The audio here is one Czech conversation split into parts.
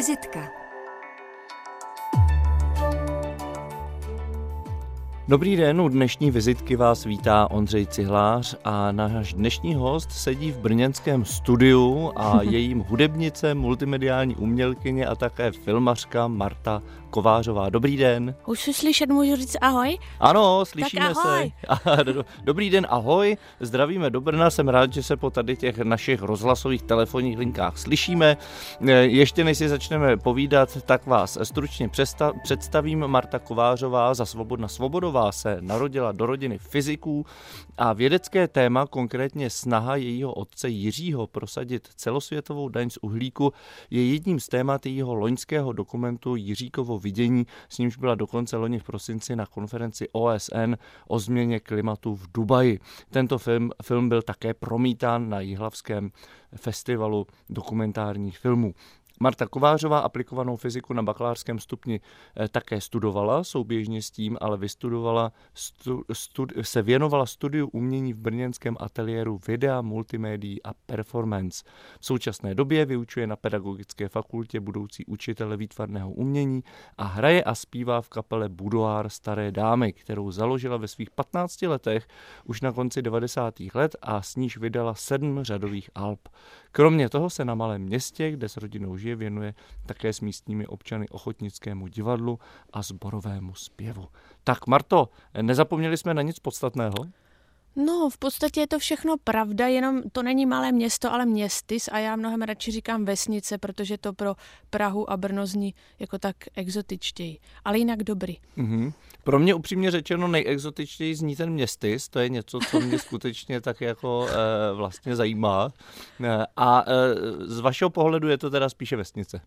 Vizitka. Dobrý den, u dnešní vizitky vás vítá Ondřej Cihlář a náš dnešní host sedí v brněnském studiu a jejím hudebnice, multimediální umělkyně a také filmařka Marta Kovářová. Dobrý den. Už si slyšet, můžu říct ahoj? Ano, slyšíme tak ahoj. se. Dobrý den, ahoj. Zdravíme do Brna, jsem rád, že se po tady těch našich rozhlasových telefonních linkách slyšíme. Ještě než si začneme povídat, tak vás stručně představím. Marta Kovářová za Svobodna Svobodová se narodila do rodiny fyziků a vědecké téma, konkrétně snaha jejího otce Jiřího prosadit celosvětovou daň z uhlíku, je jedním z témat jejího loňského dokumentu Jiříkovo vidění, s nímž byla dokonce loni v prosinci na konferenci OSN o změně klimatu v Dubaji. Tento film, film byl také promítán na Jihlavském festivalu dokumentárních filmů. Marta Kovářová aplikovanou fyziku na bakalářském stupni eh, také studovala, souběžně s tím ale vystudovala, stu, stud, se věnovala studiu umění v brněnském ateliéru videa, multimédií a performance. V současné době vyučuje na pedagogické fakultě budoucí učitele výtvarného umění a hraje a zpívá v kapele Budoár Staré dámy, kterou založila ve svých 15 letech už na konci 90. let a s níž vydala sedm řadových alb. Kromě toho se na malém městě, kde s rodinou žije, věnuje také s místními občany ochotnickému divadlu a zborovému zpěvu. Tak Marto, nezapomněli jsme na nic podstatného? No, v podstatě je to všechno pravda, jenom to není malé město, ale městys a já mnohem radši říkám vesnice, protože to pro Prahu a Brno zní jako tak exotičtěji, ale jinak dobrý. Mm-hmm. Pro mě upřímně řečeno nejexotičtěji zní ten městys, to je něco, co mě skutečně tak jako e, vlastně zajímá. E, a e, z vašeho pohledu je to teda spíše vesnice.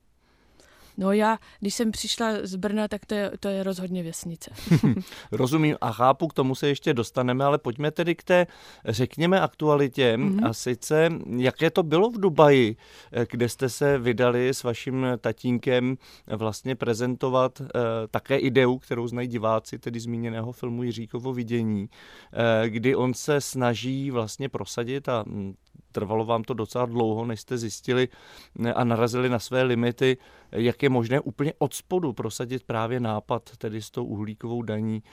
No já, když jsem přišla z Brna, tak to je, to je rozhodně vesnice. Rozumím a chápu, k tomu se ještě dostaneme, ale pojďme tedy k té, řekněme, aktualitě. Mm-hmm. A sice, jaké to bylo v Dubaji, kde jste se vydali s vaším tatínkem vlastně prezentovat eh, také ideu, kterou znají diváci, tedy zmíněného filmu Jiříkovo vidění, eh, kdy on se snaží vlastně prosadit a hm, trvalo vám to docela dlouho, než jste zjistili a narazili na své limity, jak je možné úplně od spodu prosadit právě nápad, tedy s tou uhlíkovou daní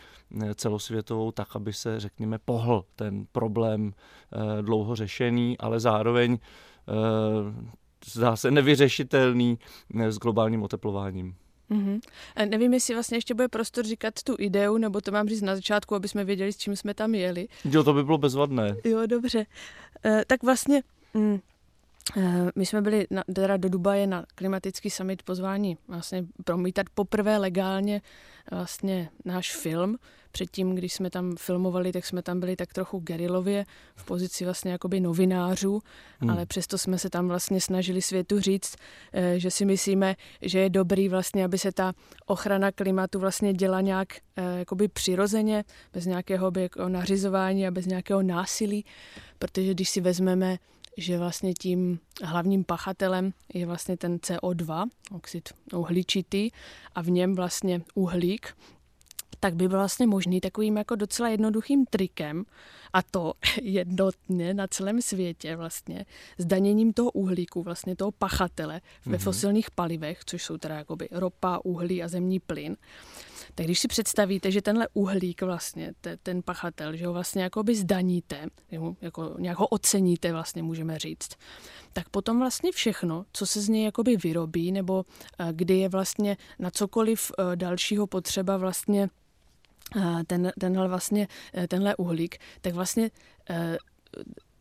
eh, celosvětovou, tak, aby se, řekněme, pohl ten problém eh, dlouho řešený, ale zároveň eh, zdá se nevyřešitelný s globálním oteplováním. Mm-hmm. Nevím, jestli vlastně ještě bude prostor říkat tu ideu, nebo to mám říct na začátku, aby jsme věděli, s čím jsme tam jeli. Jo, to by bylo bezvadné. Jo, dobře. E, tak vlastně mm, my jsme byli na, teda do Dubaje na klimatický summit pozvání vlastně promítat poprvé legálně vlastně náš film. Předtím, když jsme tam filmovali, tak jsme tam byli tak trochu gerilově v pozici vlastně jakoby novinářů, hmm. ale přesto jsme se tam vlastně snažili světu říct, eh, že si myslíme, že je dobrý vlastně, aby se ta ochrana klimatu vlastně děla nějak eh, jakoby přirozeně, bez nějakého jako nařizování a bez nějakého násilí, protože když si vezmeme že vlastně tím hlavním pachatelem je vlastně ten CO2, oxid uhličitý, a v něm vlastně uhlík, tak by byl vlastně možný takovým jako docela jednoduchým trikem a to jednotně na celém světě vlastně zdaněním toho uhlíku, vlastně toho pachatele ve mm-hmm. fosilních palivech, což jsou teda jakoby ropa, uhlí a zemní plyn, tak když si představíte, že tenhle uhlík vlastně, te, ten pachatel, že ho vlastně jakoby zdaníte, jako nějak ho oceníte vlastně můžeme říct, tak potom vlastně všechno, co se z něj jakoby vyrobí, nebo uh, kdy je vlastně na cokoliv uh, dalšího potřeba vlastně uh, ten, tenhle vlastně, tenhle uhlík, tak vlastně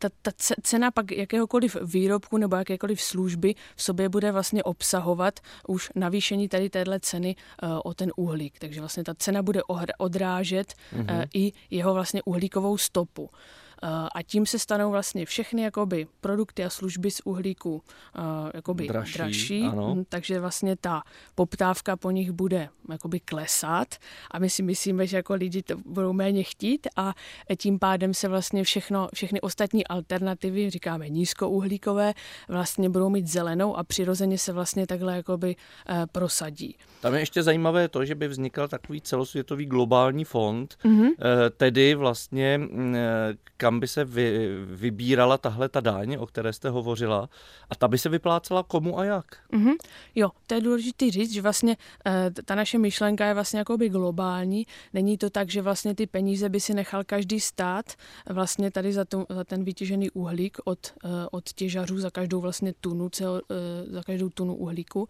ta, ta cena pak jakéhokoliv výrobku nebo jakékoliv služby v sobě bude vlastně obsahovat už navýšení tady téhle ceny uh, o ten uhlík. Takže vlastně ta cena bude odrážet mm-hmm. i jeho vlastně uhlíkovou stopu. Eh, a tím se stanou vlastně všechny jakoby produkty a služby z uhlíku eh, jakoby dražší, dražší hm, takže vlastně ta poptávka po nich bude jakoby klesat a my si myslíme, že jako lidi to budou méně chtít a tím pádem se vlastně všechno, všechny ostatní alternativy, říkáme nízkouhlíkové, vlastně budou mít zelenou a přirozeně se vlastně takhle jakoby eh, prosadí. Tam je ještě zajímavé to, že by vznikl takový celosvětový globální fond, mm-hmm. tedy vlastně kam kam by se vy, vybírala tahle ta dáň, o které jste hovořila, a ta by se vyplácela komu a jak? Mm-hmm. Jo, to je důležité říct, že vlastně e, ta naše myšlenka je vlastně jakoby globální. Není to tak, že vlastně ty peníze by si nechal každý stát vlastně tady za, tu, za ten vytěžený uhlík od, e, od těžařů za každou vlastně tunu, cel, e, za každou tunu uhlíku,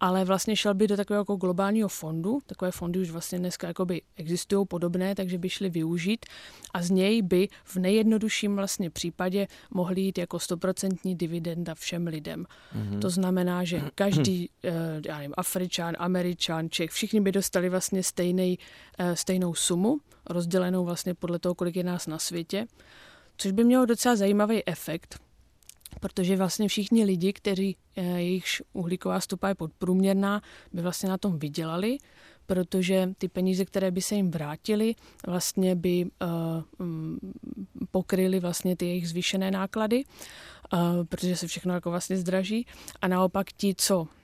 ale vlastně šel by do takového jako globálního fondu. Takové fondy už vlastně dneska jakoby existují podobné, takže by šly využít a z něj by v nejjednodušším vlastně případě mohly jít jako stoprocentní dividenda všem lidem. Mm-hmm. To znamená, že každý, eh, já nevím, Afričan, Američan, Čech, všichni by dostali vlastně stejnej, eh, stejnou sumu, rozdělenou vlastně podle toho, kolik je nás na světě, což by mělo docela zajímavý efekt, protože vlastně všichni lidi, kteří eh, jejichž uhlíková stopa je podprůměrná, by vlastně na tom vydělali, protože ty peníze, které by se jim vrátily, vlastně by uh, pokryly vlastně ty jejich zvýšené náklady, uh, protože se všechno jako vlastně zdraží. A naopak ti, co Mm,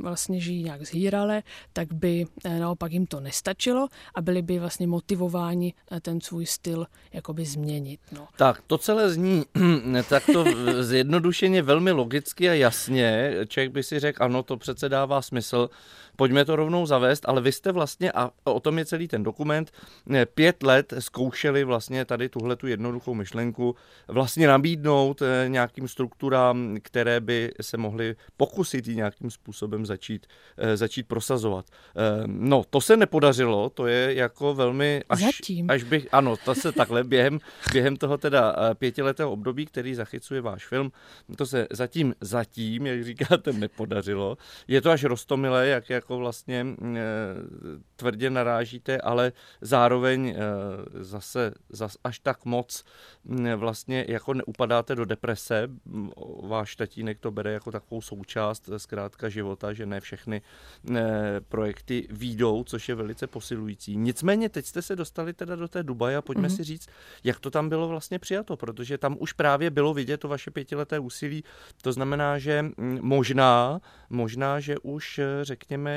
vlastně žijí nějak zhýrale, tak by eh, naopak jim to nestačilo a byli by vlastně motivováni eh, ten svůj styl jakoby změnit. No. Tak, to celé zní takto zjednodušeně velmi logicky a jasně. Člověk by si řekl, ano, to přece dává smysl, pojďme to rovnou zavést, ale vy jste vlastně, a o tom je celý ten dokument, eh, pět let zkoušeli vlastně tady tuhle tu jednoduchou myšlenku vlastně nabídnout nějakým strukturám, které by se mohly pokusit i nějakým způsobem začít, eh, začít prosazovat. Eh, no, to se nepodařilo, to je jako velmi... Až, Zatím. Až bych, ano, to se takhle během, během toho teda eh, pětiletého období, který zachycuje váš film, to se zatím, zatím, jak říkáte, nepodařilo. Je to až roztomilé, jak jako vlastně tvrdě narážíte, ale zároveň zase, zase až tak moc vlastně jako neupadáte do deprese. Váš tatínek to bere jako takovou součást zkrátka života, že ne všechny projekty výjdou, což je velice posilující. Nicméně teď jste se dostali teda do té Dubaje a pojďme mm-hmm. si říct, jak to tam bylo vlastně přijato, protože tam už právě bylo vidět to vaše pětileté úsilí. To znamená, že možná, možná, že už eh,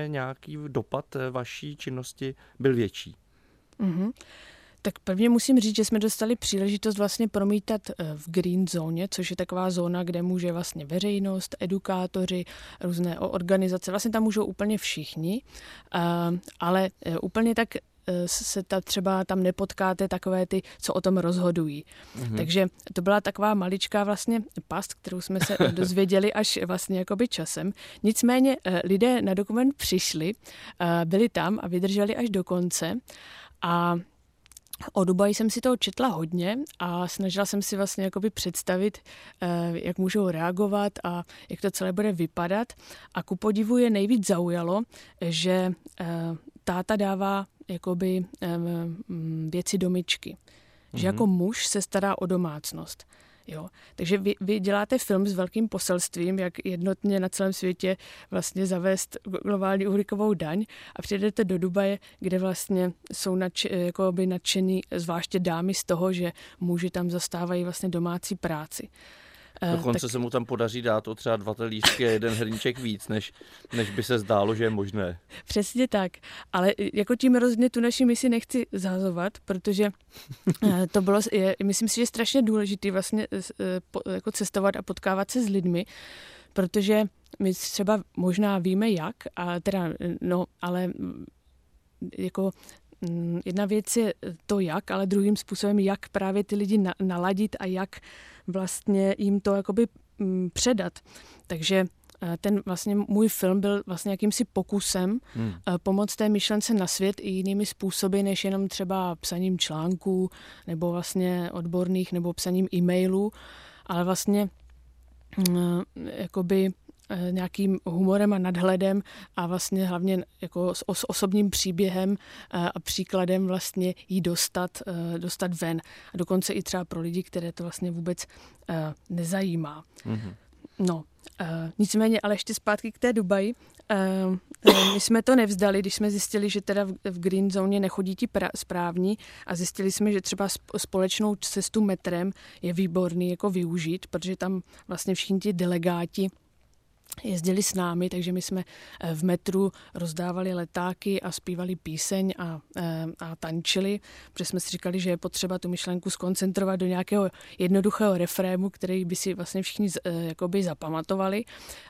nějaký dopad eh, vaší činnosti byl větší. Mm-hmm. Tak prvně musím říct, že jsme dostali příležitost vlastně promítat eh, v green zóně, což je taková zóna, kde může vlastně veřejnost, edukátoři, různé organizace, vlastně tam můžou úplně všichni, eh, ale úplně tak se ta, třeba tam nepotkáte takové ty, co o tom rozhodují. Mm-hmm. Takže to byla taková maličká vlastně past, kterou jsme se dozvěděli až vlastně jakoby časem. Nicméně lidé na dokument přišli, byli tam a vydrželi až do konce a O Dubaji jsem si toho četla hodně a snažila jsem si vlastně jakoby představit, eh, jak můžou reagovat a jak to celé bude vypadat. A ku podivu je nejvíc zaujalo, že eh, táta dává jakoby eh, věci do myčky. Že mm-hmm. jako muž se stará o domácnost. Jo. Takže vy, vy děláte film s velkým poselstvím, jak jednotně na celém světě vlastně zavést globální uhlíkovou daň a přijedete do Dubaje, kde vlastně jsou jako by nadšení zvláště dámy z toho, že muži tam zastávají vlastně domácí práci. Eh, Dokonce tak... se mu tam podaří dát o třeba dva talířky a jeden hrníček víc, než, než by se zdálo, že je možné. Přesně tak. Ale jako tím rozhodně tu naši misi nechci zahazovat, protože eh, to bylo, je, myslím si, že je strašně důležité vlastně eh, jako cestovat a potkávat se s lidmi, protože my třeba možná víme jak, a teda, no, ale mm, jako jedna věc je to jak, ale druhým způsobem, jak právě ty lidi naladit a jak vlastně jim to jakoby mm, předat. Takže eh, ten vlastně můj film byl vlastně jakýmsi pokusem hmm. Eh, pomoct té myšlence na svět i jinými způsoby, než jenom třeba psaním článků nebo vlastně odborných nebo psaním e-mailů, ale vlastně mm, jakoby Eh, nějakým humorem a nadhledem a vlastně hlavně jako s osobním příběhem eh, a příkladem vlastně jí dostat, eh, dostat ven. A dokonce i třeba pro lidi, které to vlastně vůbec nezajímá. Mm-hmm. No, nicméně, ale ještě zpátky k té Dubaji. My jsme to nevzdali, když jsme zjistili, že teda v Green Zone nechodí ti pra- správní a zjistili jsme, že třeba společnou cestu metrem je výborný jako využít, protože tam vlastně všichni ti delegáti jezdili s námi, takže my jsme eh, v metru rozdávali letáky a zpívali píseň a, eh, a tančili, protože jsme si říkali, že je potřeba tu myšlenku skoncentrovat do nějakého jednoduchého refrému, který by si vlastně všichni eh, jakoby zapamatovali.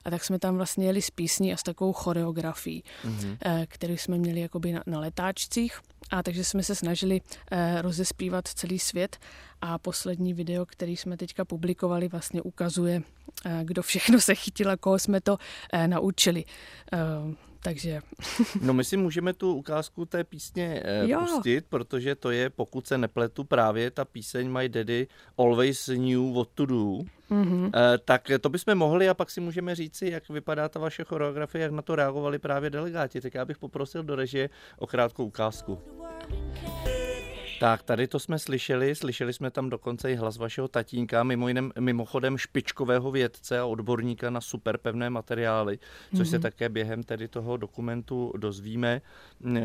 A tak jsme tam vlastně jeli s písní a s takovou choreografií, mm-hmm. kterou jsme měli jakoby na, na letáčcích. A takže jsme se snažili rozespívat celý svět a poslední video, který jsme teďka publikovali, vlastně ukazuje, kdo všechno se chytil a koho jsme to eh, naučili. Eh, takže... no my si můžeme tu ukázku té písně eh, jo. pustit, protože to je, pokud se nepletu, právě ta píseň My Daddy Always Knew What To Do. Mm-hmm. Eh, tak to bychom mohli a pak si můžeme říci, jak vypadá ta vaše choreografie, jak na to reagovali právě delegáti. Tak já bych poprosil do režie o krátkou ukázku. Tak, tady to jsme slyšeli, slyšeli jsme tam dokonce i hlas vašeho tatínka, mimo jiném, mimochodem špičkového vědce a odborníka na superpevné materiály, což mm-hmm. se mhm. také během tedy toho dokumentu dozvíme.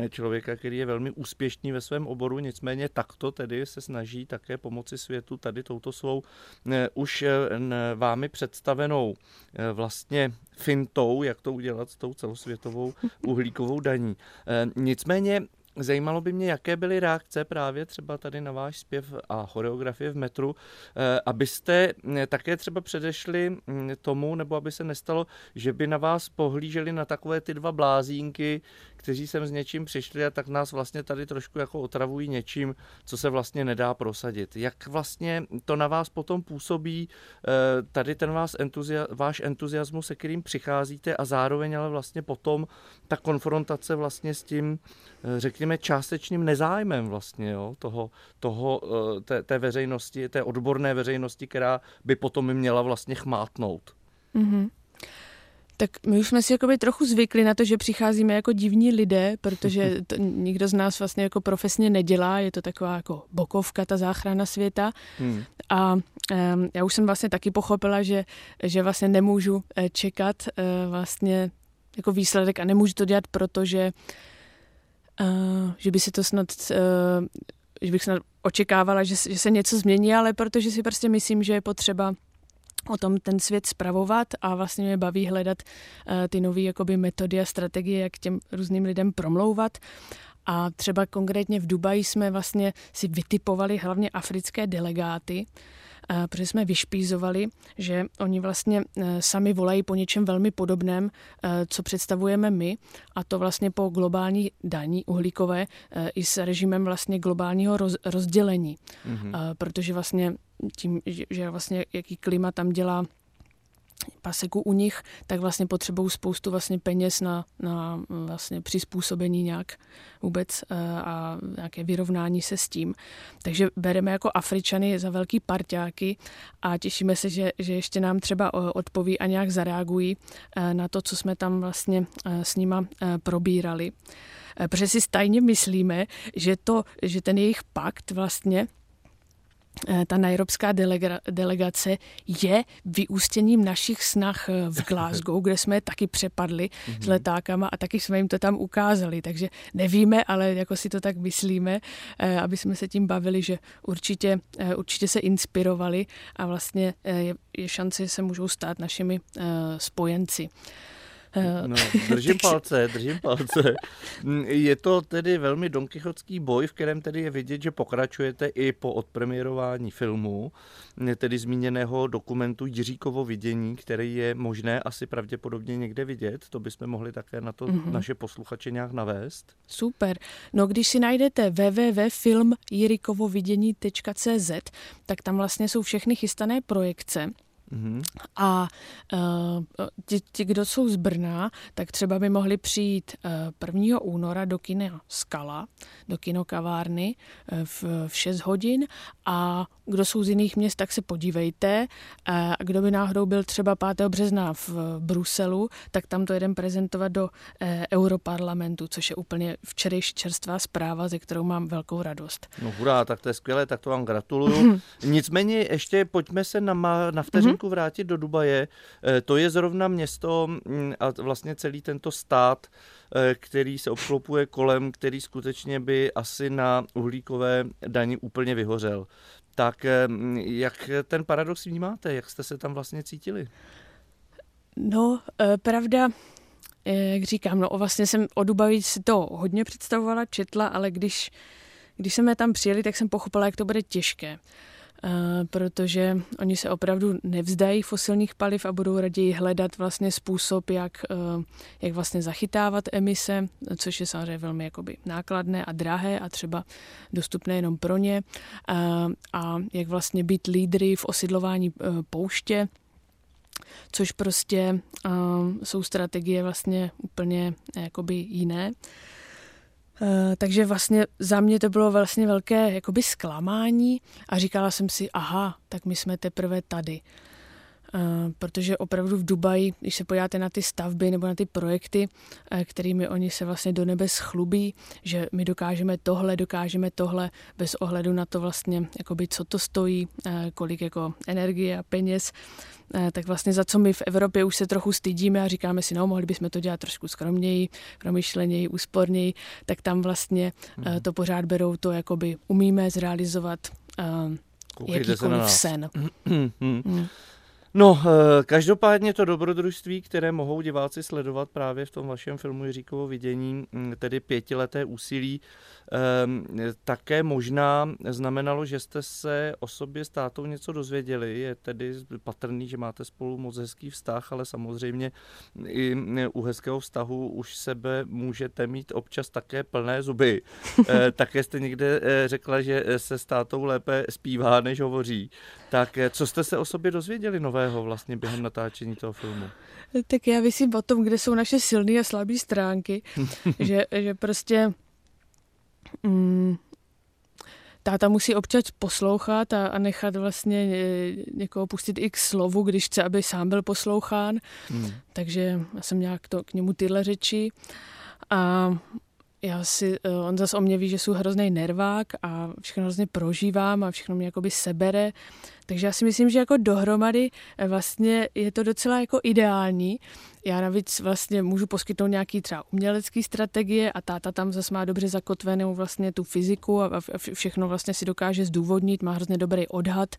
Člověka, který je velmi úspěšný ve svém oboru, nicméně takto tedy se snaží také pomoci světu tady touto svou už vámi představenou vlastně fintou, jak to udělat s tou celosvětovou uhlíkovou daní. Nicméně Zajímalo by mě, jaké byly reakce právě třeba tady na váš zpěv a choreografie v metru, eh, abyste eh, také třeba předešli mm, tomu, nebo aby se nestalo, že by na vás pohlíželi na takové ty dva blázínky, kteří sem s něčím přišli a tak nás vlastně tady trošku jako otravují něčím, co se vlastně nedá prosadit. Jak vlastně to na vás potom působí eh, tady ten vás entuzia, váš entuziasmus, se kterým přicházíte a zároveň ale vlastně potom ta konfrontace vlastně s tím, eh, řekněme, částečným nezájmem vlastně jo, toho, toho eh, té, té veřejnosti, té odborné veřejnosti, která by potom měla vlastně chmátnout. Mm-hmm tak my už jsme si jakoby trochu zvykli na to, že přicházíme jako divní lidé, protože to nikdo z nás vlastně jako profesně nedělá, je to taková jako bokovka, ta záchrana světa. Hmm. A um, já už jsem vlastně taky pochopila, že, že vlastně nemůžu eh, čekat uh, vlastně jako výsledek a nemůžu to dělat, protože uh, že by se to snad uh, že bych snad očekávala, že, že se něco změní, ale protože si prostě myslím, že je potřeba o tom ten svět spravovat a vlastně mě baví hledat uh, ty nové jakoby metody a strategie, jak těm různým lidem promlouvat. A třeba konkrétně v Dubaji jsme vlastně si vytipovali hlavně africké delegáty, uh, protože jsme vyšpízovali, že oni vlastně uh, sami volají po něčem velmi podobném, co představujeme my, a to vlastně po globální daní uhlíkové i s režimem vlastně globálního roz, rozdělení. Mm-hmm. Protože vlastně tím, že vlastně jaký klima tam dělá paseku u nich, tak vlastně potřebují spoustu vlastně peněz na, na vlastně přizpůsobení nějak vůbec eh, a nějaké vyrovnání se s tím. Takže bereme jako Afričany za velký parťáky a těšíme se, že, že ještě nám třeba eh, odpoví a nějak zareagují eh, na to, co jsme tam vlastně s nima probírali. Protože si stajně myslíme, že, to, že ten jejich pakt vlastně ta najrobská delega, delegace je vyústěním našich snah eh, v Glasgow, kde jsme je taky přepadli s mhm. letákama a taky jsme jim to tam ukázali. Takže nevíme, ale jako si to tak myslíme, eh, aby jsme se tím bavili, že určitě, určitě se inspirovali a vlastně je, je šance, že se můžou stát našimi spojenci. Eh, no, držím palce, držím palce. Je to tedy velmi donkychotský boj, v kterém tedy je vidět, že pokračujete i po odpremiérování filmu, tedy zmíněného dokumentu Jiříkovo vidění, který je možné asi pravděpodobně někde vidět. To bychom mohli také na to mm-hmm. naše posluchače nějak navést. Super. No když si najdete www.filmjirikovovidění.cz, tak tam vlastně jsou všechny chystané projekce Mm-hmm. A uh, ti, ti, kdo jsou z Brna, tak třeba by mohli přijít uh, 1. února do kina Skala, do kinokavárny uh, v, v 6 hodin a kdo jsou z jiných měst, tak se podívejte. Uh, a kdo by náhodou byl třeba 5. března v Bruselu, tak tam to jeden prezentovat do uh, Europarlamentu, což je úplně včerejší čerstvá zpráva, ze kterou mám velkou radost. No hurá, tak to je skvělé, tak to vám gratuluju. Nicméně ještě pojďme se na, na vteřinku chvilku vrátit do Dubaje. Eh, to je zrovna město mm, a vlastně celý tento stát, eh, který se obklopuje kolem, který skutečně by asi na uhlíkové dani úplně vyhořel. Tak eh, jak ten paradox vnímáte? Jak jste se tam vlastně cítili? No, pravda, jak říkám, no vlastně jsem o Dubaji si to hodně představovala, četla, ale když, když jsme tam přijeli, tak jsem pochopila, jak to bude těžké. Uh, protože oni se opravdu nevzdají fosilních paliv a budou raději hledat vlastně způsob, jak, uh, jak vlastně zachytávat emise, což je samozřejmě velmi jakoby nákladné a drahé a třeba dostupné jenom pro ně. Uh, a jak vlastně být lídry v osidlování pouště, což prostě jsou strategie vlastně úplně jakoby jiné. Uh, takže vlastně za mě to bylo vlastně velké jakoby zklamání a říkala jsem si, aha, tak my jsme teprve tady. Uh, protože opravdu v Dubaji, když se podíváte na ty stavby nebo na ty projekty, uh, kterými oni se vlastně do nebe schlubí, že my dokážeme tohle, dokážeme tohle, bez ohledu na to vlastně, jakoby, co to stojí, kolik jako energie a peněz, tak vlastně za co my v Evropě už se trochu stydíme a říkáme si, no, mohli bychom to dělat trošku skromněji, promyšleněji, úsporněji, tak tam vlastně mm. to pořád berou to, jakoby umíme zrealizovat Koukejte jakýkoliv sen. mm. No, eh, každopádně to dobrodružství, které mohou diváci sledovat právě v tom vašem filmu Jiříkovo vidění, hm, tedy pětileté úsilí, ehm, také možná znamenalo, že jste se o sobě s tátou něco dozvěděli. Je tedy patrný, že máte spolu moc hezký vztah, ale samozřejmě i u hezkého vztahu už sebe můžete mít občas také plné zuby. Eh, také jste někde eh, řekla, že se s tátou lépe zpívá, než hovoří. Tak co jste se o sobě dozvěděli nového vlastně během natáčení toho filmu? Tak já vysím o tom, kde jsou naše silné a slabé stránky, že, že prostě mm, táta musí občas poslouchat a, a nechat vlastně ně, někoho pustit i k slovu, když chce, aby sám byl poslouchán. Hmm. Takže já jsem nějak to k němu tyhle řeči. A já si, eh, on zase o mě ví, že jsou hrozný nervák a všechno hrozně prožívám a všechno mě jakoby sebere. Takže já si myslím, že jako dohromady eh, vlastně je to docela jako ideální. Já navíc vlastně můžu poskytnout nějaký třeba umělecký strategie a táta tam zase má dobře zakotvenou vlastně tu fyziku a všechno vlastně si dokáže zdůvodnit, má hrozně dobrý odhad.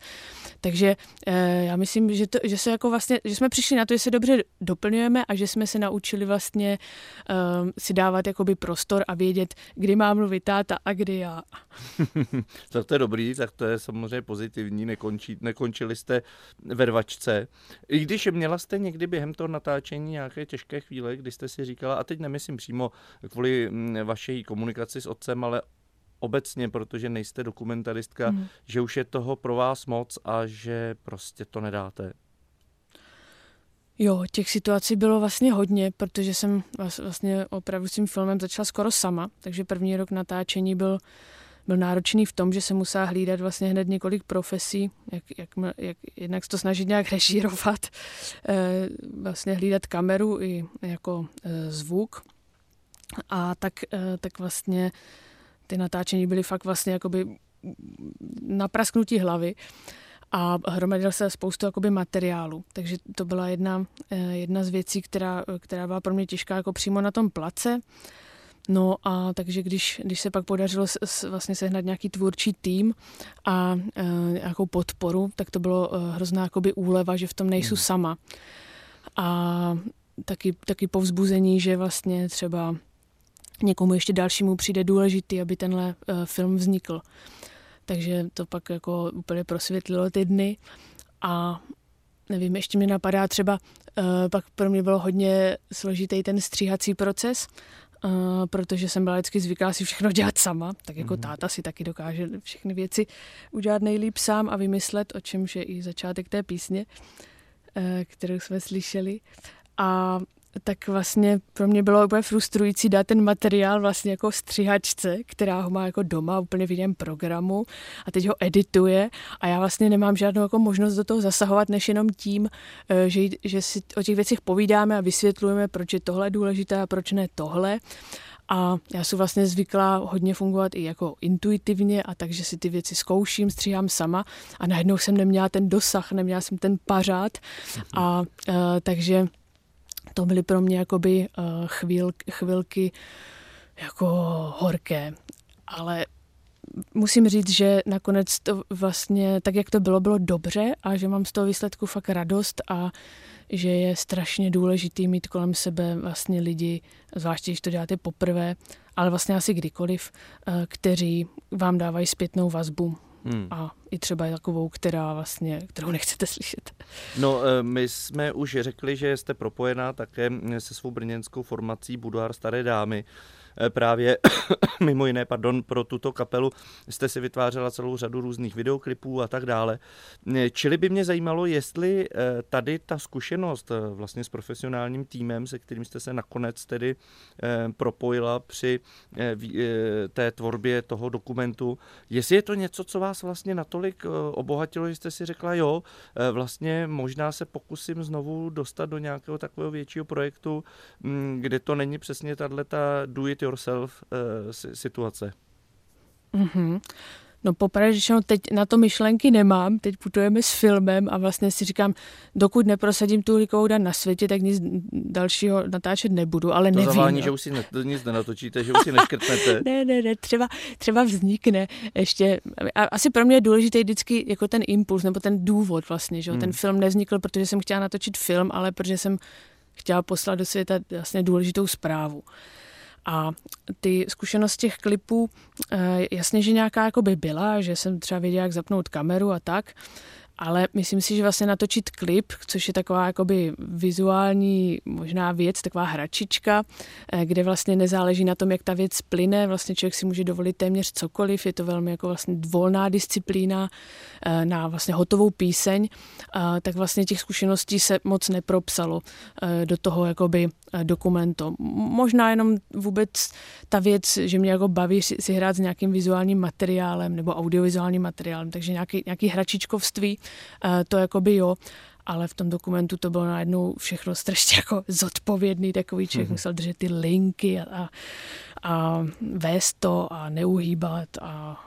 Takže eh, já myslím, že, to, že se jako vlastně, že jsme přišli na to, že se dobře doplňujeme a že jsme se naučili vlastně eh, si dávat jakoby prostor a vědět, kdy má mluvit táta a kdy já. tak to je dobrý, tak to je samozřejmě pozitivní, nekončí, nekončili jste ve rvačce. I když měla jste někdy během toho natáčení nějaké těžké chvíle, kdy jste si říkala, a teď nemyslím přímo kvůli mm, vaší komunikaci s otcem, ale obecně, protože nejste dokumentaristka, mm. že už je toho pro vás moc a že prostě to nedáte? Jo, těch situací bylo vlastně hodně, protože jsem vlastně opravdu s tím filmem začala skoro sama, takže první rok natáčení byl byl náročný v tom, že se musela hlídat vlastně hned několik profesí, jak, jak, jak jednak to snažit nějak režírovat, eh, vlastně hlídat kameru i jako eh, zvuk. A tak, eh, tak vlastně ty natáčení byly fakt vlastně jakoby na prasknutí hlavy a hromadil se spoustu jakoby materiálu. Takže to byla jedna, jedna z věcí, která, která byla pro mě těžká jako přímo na tom place. No a takže když, když se pak podařilo s, s, vlastně sehnat nějaký tvůrčí tým a e, nějakou podporu, tak to bylo e, hrozná jakoby úleva, že v tom nejsou hmm. sama. A taky, taky povzbuzení, že vlastně třeba někomu ještě dalšímu přijde důležitý, aby tenhle e, film vznikl. Takže to pak jako úplně prosvětlilo ty dny a nevím, ještě mi napadá třeba, uh, pak pro mě bylo hodně složitý ten stříhací proces, Uh, protože jsem byla vždycky zvyklá si všechno dělat sama, tak jako mm-hmm. táta si taky dokáže všechny věci udělat nejlíp sám a vymyslet, o čemž je i začátek té písně, uh, kterou jsme slyšeli. A tak vlastně pro mě bylo úplně frustrující dát ten materiál vlastně jako střihačce, která ho má jako doma úplně v jiném programu a teď ho edituje. A já vlastně nemám žádnou jako možnost do toho zasahovat, než jenom tím, eh, že, že si o těch věcech povídáme a vysvětlujeme, proč je tohle důležité a proč ne tohle. A já jsem vlastně zvyklá hodně fungovat i jako intuitivně a takže si ty věci zkouším, stříhám sama a najednou jsem neměla ten dosah, neměla jsem ten pařád. A, a eh, takže to byly pro mě jakoby uh, chvíl, chvilky jako horké, ale musím říct, že nakonec to vlastně, tak jak to bylo, bylo dobře a že mám z toho výsledku fakt radost a že je strašně důležitý mít kolem sebe vlastně lidi, zvláště když to děláte poprvé, ale vlastně asi kdykoliv, eh, kteří vám dávají zpětnou vazbu. Hmm. A i třeba takovou, která vlastně, kterou nechcete slyšet. No, eh, my jsme už řekli, že jste propojená také se svou brněnskou formací Budoár Staré dámy. Eh, právě mimo jiné, pardon, pro tuto kapelu jste si vytvářela celou řadu různých videoklipů a tak dále. Eh, čili by mě zajímalo, jestli eh, tady ta zkušenost vlastně s profesionálním týmem, se kterým jste se nakonec tedy propojila při té tvorbě toho dokumentu, jestli je to něco, co vás vlastně natolik obohatilo, že jste si řekla, jo, vlastně možná se pokusím znovu dostat do nějakého takového většího projektu, mm, kde to není přesně tahle ta do it yourself uh, situace. Mm-hmm. No popravdě řečeno, teď na to myšlenky nemám, teď putujeme s filmem a vlastně si říkám, dokud neprosadím tu uhlíkovou dan na světě, tak nic dalšího natáčet nebudu, ale to nevím. To zavání, že už si ne, nic nenatočíte, že už si neškrtnete. ne, ne, ne, třeba, třeba vznikne ještě, a asi pro mě je důležitý vždycky jako ten impuls, nebo ten důvod vlastně, že hmm. ten film nevznikl, protože jsem chtěla natočit film, ale protože jsem chtěla poslat do světa vlastně důležitou zprávu. A ty zkušenosti těch klipů, eh, jasně, že nějaká jako by byla, že jsem třeba věděla, jak zapnout kameru a tak, ale myslím si, že vlastně natočit klip, což je taková jakoby vizuální možná věc, taková hračička, eh, kde vlastně nezáleží na tom, jak ta věc plyne, vlastně člověk si může dovolit téměř cokoliv, je to velmi jako vlastně volná disciplína eh, na vlastně hotovou píseň, tak vlastně těch zkušeností se moc nepropsalo do toho jakoby dokumentu. Možná jenom vůbec ta věc, že mě jako baví si hrát s nějakým vizuálním materiálem nebo audiovizuálním materiálem, takže nějaký, nějaký hračičkovství, eh, to jako by jo, ale v tom dokumentu to bylo najednou všechno strašně jako zodpovědný, takový člověk mm-hmm. musel držet ty linky a, a, a vést to a neuhýbat a,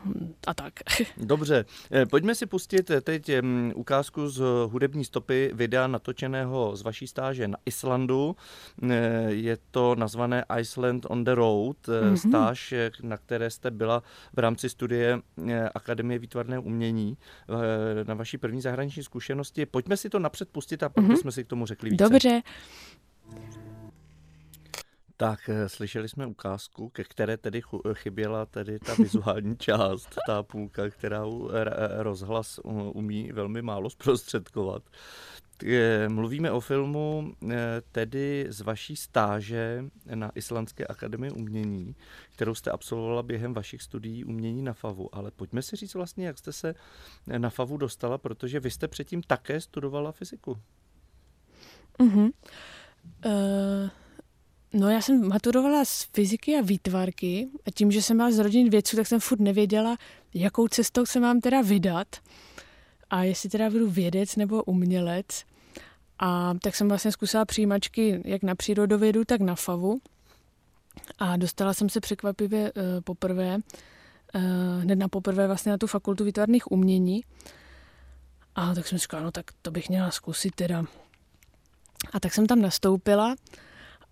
a tak. Dobře, eh, pojďme si pustit teď mm, ukázku z hudební stopy videa natočeného z vaší stáže na Islandu. Eh, je to nazvané Iceland on the Road, mm-hmm. stáž, na které jste byla v rámci studie Akademie výtvarného umění na vaší první zahraniční zkušenosti. Pojďme si to napřed pustit a pak mm-hmm. bychom si k tomu řekli více. Dobře. Tak, eh, slyšeli jsme ukázku, ke které tedy chyběla tedy ta vizuální část, ta půlka, která rozhlas umí velmi málo zprostředkovat. Eh, mluvíme o filmu eh, tedy z vaší stáže na Islandské akademii umění, kterou jste absolvovala během vašich studií umění na FAVu. Ale pojďme si říct vlastně, jak jste se na FAVu dostala, protože vy jste předtím také studovala fyziku. Uh-huh. Uh... No já jsem maturovala z fyziky a výtvarky a tím, že jsem byla z rodin vědců, tak jsem furt nevěděla, jakou cestou se mám teda vydat a jestli teda budu vědec nebo umělec. A tak jsem vlastně zkusila přijímačky jak na přírodovědu, tak na FAVu. A dostala jsem se překvapivě uh, poprvé, uh, hned na poprvé vlastně na tu fakultu výtvarných umění. A tak jsem říkala, no tak to bych měla zkusit teda. A tak jsem tam nastoupila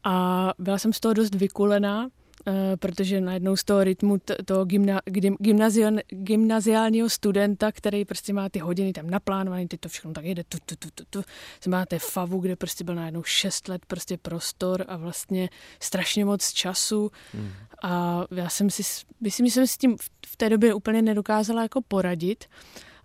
a byla jsem z toho dost vykulená, Eh, protože najednou z toho rytmu toho gymna, gymnazion, gymnaziálního studenta, který prostě má ty hodiny tam naplánovaný, ty to všechno tak jede, tu, tu, tu, tu, tu. Jsem máte favu, kde prostě byl najednou 6 let prostě prostor a vlastně strašně moc času hmm. a já jsem si, myslím, že jsem s tím v té době úplně nedokázala jako poradit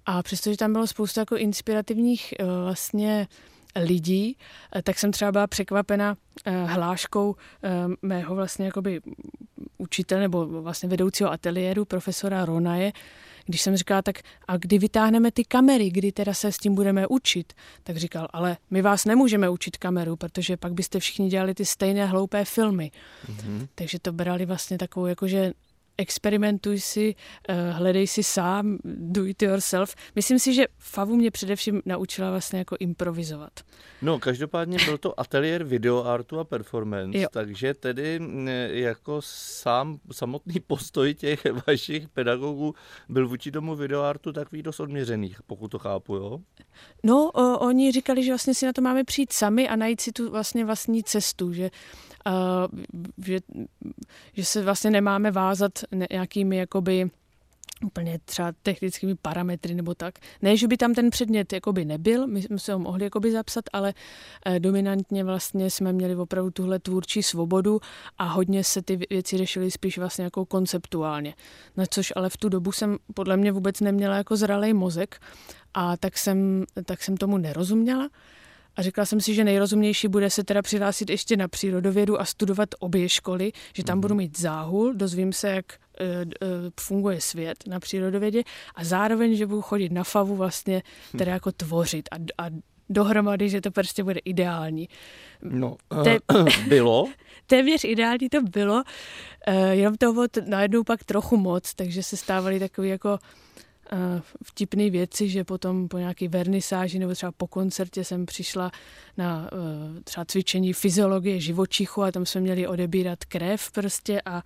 a přestože tam bylo spousta jako inspirativních eh, vlastně lidí, eh, tak jsem třeba byla překvapena eh, hláškou eh, mého vlastně jakoby učitele nebo vlastně vedoucího ateliéru, profesora Ronaje, když jsem říkala, tak a kdy vytáhneme ty kamery, kdy teda se s tím budeme učit, tak říkal, ale my vás nemůžeme učit kameru, protože pak byste všichni dělali ty stejné hloupé filmy. Mm-hmm. Takže to brali vlastně takovou jakože experimentuj si, eh, hledej si sám, do it yourself. Myslím si, že Favu mě především naučila vlastně jako improvizovat. No, každopádně byl to ateliér videoartu a performance, jo. takže tedy jako sám samotný postoj těch vašich pedagogů byl vůči tomu videoartu takový dost odměřený, pokud to chápu, jo? No, o, oni říkali, že vlastně si na to máme přijít sami a najít si tu vlastně vlastní cestu, že že, že se vlastně nemáme vázat nějakými jakoby úplně třeba technickými parametry nebo tak. Ne, že by tam ten předmět jakoby nebyl, my jsme se ho mohli jakoby zapsat, ale eh, dominantně vlastně jsme měli opravdu tuhle tvůrčí svobodu a hodně se ty věci řešily spíš vlastně jako konceptuálně. Na což ale v tu dobu jsem podle mě vůbec neměla jako zralej mozek a tak jsem, tak jsem tomu nerozuměla. A řekla jsem si, že nejrozumnější bude se teda přihlásit ještě na přírodovědu a studovat obě školy, že tam mm-hmm. budu mít záhul, dozvím se, jak e, e, funguje svět na přírodovědě a zároveň, že budu chodit na favu vlastně teda jako tvořit a, a dohromady, že to prostě bude ideální. No, Te- bylo? téměř ideální to bylo, jenom toho najednou pak trochu moc, takže se stávaly takový jako vtipné věci, že potom po nějaké vernisáži nebo třeba po koncertě jsem přišla na e, třeba cvičení fyziologie živočichu a tam jsme měli odebírat krev prostě a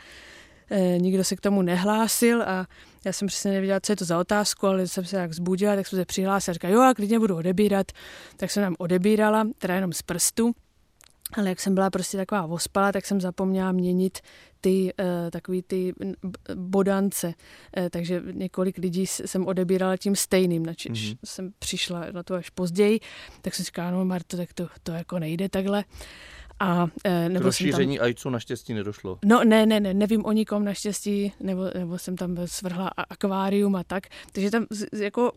e, nikdo se k tomu nehlásil a já jsem přesně nevěděla, co je to za otázku, ale jsem se tak zbudila, tak jsem se přihlásila a říkala, jo, a klidně budu odebírat. Tak jsem tam odebírala, teda jenom z prstu. Ale jak jsem byla prostě taková ospala, tak jsem zapomněla měnit ty uh, takový ty bodance, uh, takže několik lidí jsem odebírala tím stejným, načež mm-hmm. jsem přišla na to až později, tak jsem říkala, no Marto, tak to, to jako nejde takhle. A, e, nebo K rozšíření tam... ajcu naštěstí nedošlo. No ne, ne, ne, nevím o nikom naštěstí, nebo, nebo jsem tam svrhla akvárium a tak. Takže tam jako